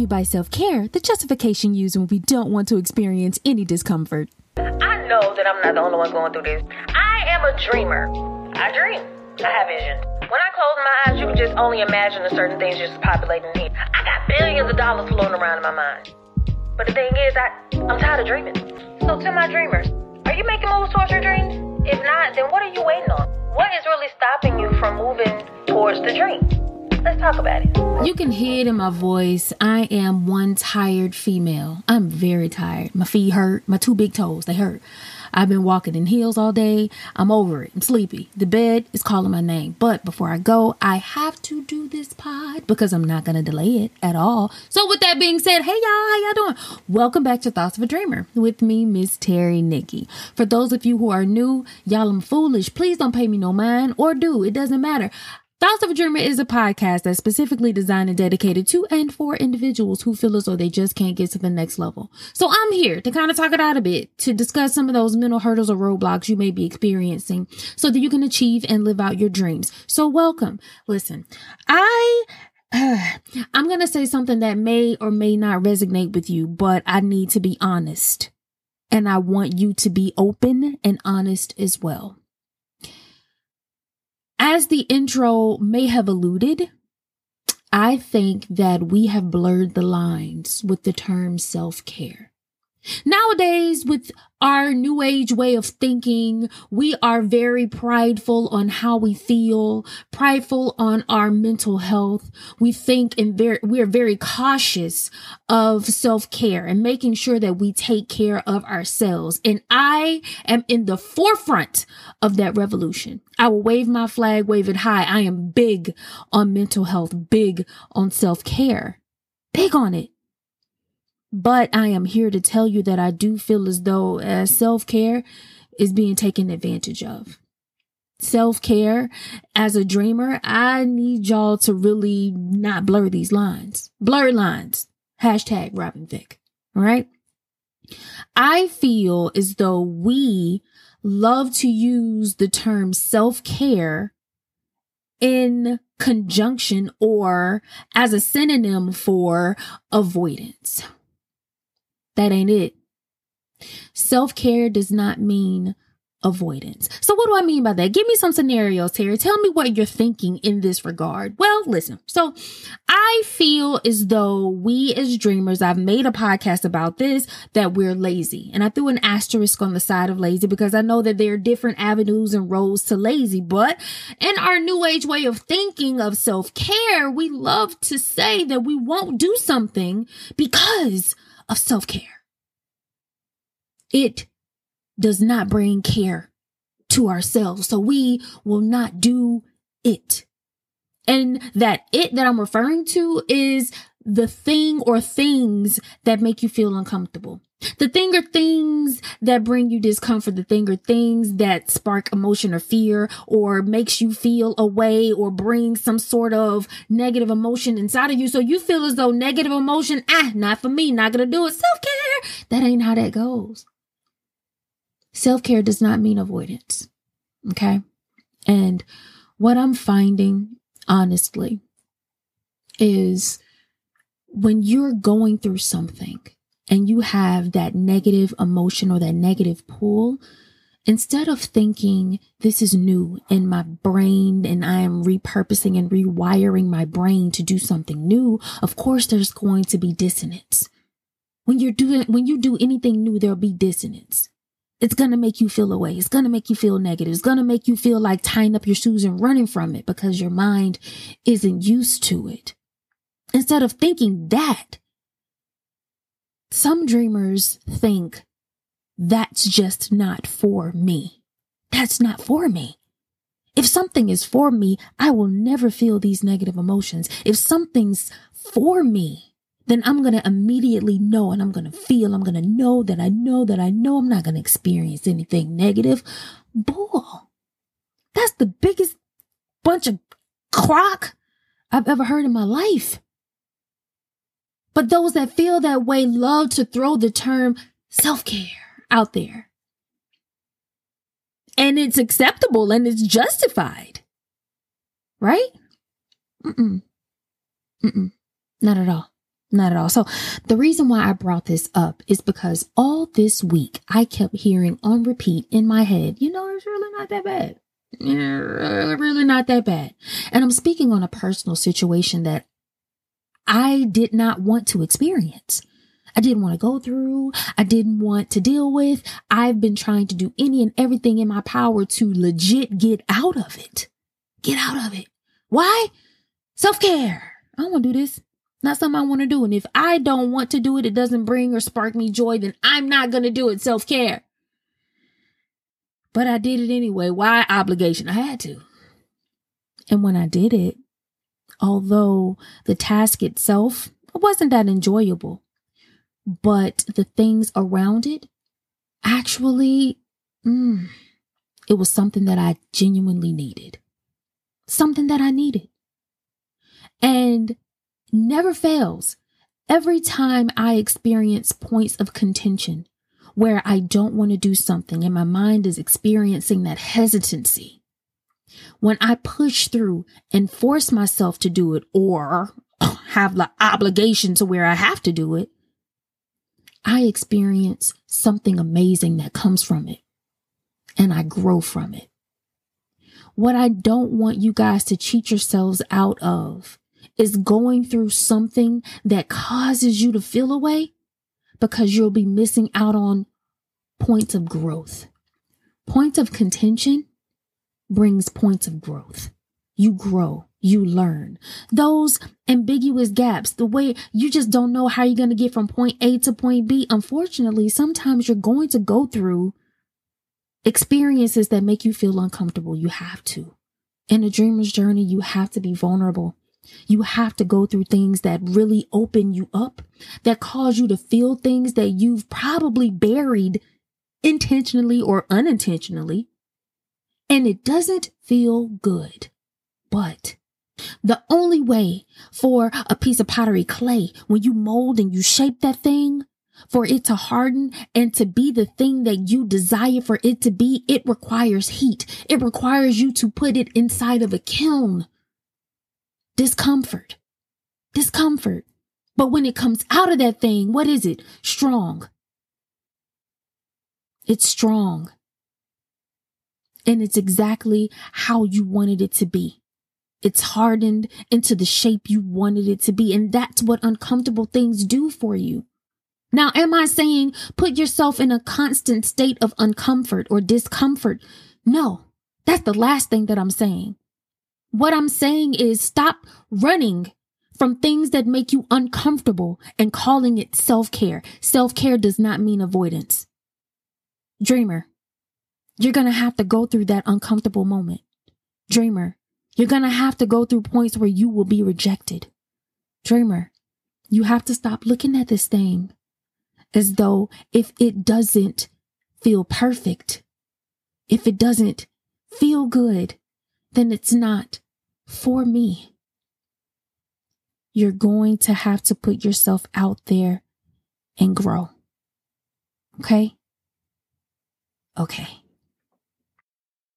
you by Self Care, the justification used when we don't want to experience any discomfort. I know that I'm not the only one going through this. I am a dreamer. I dream. I have visions. When I close my eyes, you can just only imagine the certain things just populating here. I got billions of dollars floating around in my mind. But the thing is, I, I'm tired of dreaming. So to my dreamers, are you making moves towards your dreams? If not, then what are you waiting on? What is really stopping you from moving towards the dream? Let's talk about it. You can hear it in my voice. I am one tired female. I'm very tired. My feet hurt. My two big toes, they hurt. I've been walking in heels all day. I'm over it. I'm sleepy. The bed is calling my name. But before I go, I have to do this pod because I'm not going to delay it at all. So with that being said, hey y'all, how y'all doing? Welcome back to Thoughts of a Dreamer with me, Miss Terry Nikki. For those of you who are new, y'all I'm foolish. Please don't pay me no mind or do. It doesn't matter. Thoughts of a Dreamer is a podcast that's specifically designed and dedicated to and for individuals who feel as though they just can't get to the next level. So I'm here to kind of talk it out a bit, to discuss some of those mental hurdles or roadblocks you may be experiencing so that you can achieve and live out your dreams. So welcome. Listen, I I'm going to say something that may or may not resonate with you, but I need to be honest. And I want you to be open and honest as well. As the intro may have alluded, I think that we have blurred the lines with the term self care. Nowadays, with our new age way of thinking, we are very prideful on how we feel, prideful on our mental health. We think and very, we are very cautious of self care and making sure that we take care of ourselves. And I am in the forefront of that revolution. I will wave my flag, wave it high. I am big on mental health, big on self care, big on it. But I am here to tell you that I do feel as though uh, self care is being taken advantage of. Self care as a dreamer, I need y'all to really not blur these lines. Blur lines. Hashtag Robin Thicke. All right. I feel as though we love to use the term self care in conjunction or as a synonym for avoidance. That ain't it. Self care does not mean avoidance. So what do I mean by that? Give me some scenarios, Terry. Tell me what you're thinking in this regard. Well, listen. So I feel as though we as dreamers, I've made a podcast about this, that we're lazy. And I threw an asterisk on the side of lazy because I know that there are different avenues and roads to lazy. But in our new age way of thinking of self care, we love to say that we won't do something because of self care. It does not bring care to ourselves. So we will not do it. And that it that I'm referring to is the thing or things that make you feel uncomfortable. The thing or things that bring you discomfort, the thing or things that spark emotion or fear or makes you feel away or bring some sort of negative emotion inside of you. So you feel as though negative emotion, ah, not for me, not gonna do it. Self care. That ain't how that goes. Self care does not mean avoidance. Okay. And what I'm finding, honestly, is when you're going through something and you have that negative emotion or that negative pull, instead of thinking this is new in my brain and I am repurposing and rewiring my brain to do something new, of course there's going to be dissonance. When you're doing, when you do anything new, there'll be dissonance. It's going to make you feel away. It's going to make you feel negative. It's going to make you feel like tying up your shoes and running from it because your mind isn't used to it. Instead of thinking that, some dreamers think that's just not for me. That's not for me. If something is for me, I will never feel these negative emotions. If something's for me, then I'm going to immediately know and I'm going to feel, I'm going to know that I know that I know I'm not going to experience anything negative. Bull. That's the biggest bunch of crock I've ever heard in my life. But those that feel that way love to throw the term self care out there. And it's acceptable and it's justified. Right? Mm-mm. Mm-mm. Not at all. Not at all. So the reason why I brought this up is because all this week I kept hearing on repeat in my head, you know, it's really not that bad. Yeah, really not that bad. And I'm speaking on a personal situation that I did not want to experience. I didn't want to go through. I didn't want to deal with. I've been trying to do any and everything in my power to legit get out of it. Get out of it. Why? Self care. I don't want to do this. Not something I want to do. And if I don't want to do it, it doesn't bring or spark me joy, then I'm not going to do it. Self care. But I did it anyway. Why obligation? I had to. And when I did it, although the task itself wasn't that enjoyable, but the things around it actually, mm, it was something that I genuinely needed. Something that I needed. And never fails. Every time I experience points of contention where I don't want to do something and my mind is experiencing that hesitancy, when I push through and force myself to do it or have the obligation to where I have to do it, I experience something amazing that comes from it and I grow from it. What I don't want you guys to cheat yourselves out of is going through something that causes you to feel away because you'll be missing out on points of growth. Points of contention brings points of growth. You grow, you learn. Those ambiguous gaps, the way you just don't know how you're going to get from point A to point B. Unfortunately, sometimes you're going to go through experiences that make you feel uncomfortable. You have to. In a dreamer's journey, you have to be vulnerable. You have to go through things that really open you up, that cause you to feel things that you've probably buried intentionally or unintentionally. And it doesn't feel good. But the only way for a piece of pottery clay, when you mold and you shape that thing, for it to harden and to be the thing that you desire for it to be, it requires heat. It requires you to put it inside of a kiln discomfort, discomfort. But when it comes out of that thing, what is it? Strong. It's strong. And it's exactly how you wanted it to be. It's hardened into the shape you wanted it to be. And that's what uncomfortable things do for you. Now, am I saying put yourself in a constant state of uncomfort or discomfort? No, that's the last thing that I'm saying. What I'm saying is stop running from things that make you uncomfortable and calling it self care. Self care does not mean avoidance. Dreamer, you're going to have to go through that uncomfortable moment. Dreamer, you're going to have to go through points where you will be rejected. Dreamer, you have to stop looking at this thing as though if it doesn't feel perfect, if it doesn't feel good, then it's not for me. You're going to have to put yourself out there and grow. Okay? Okay.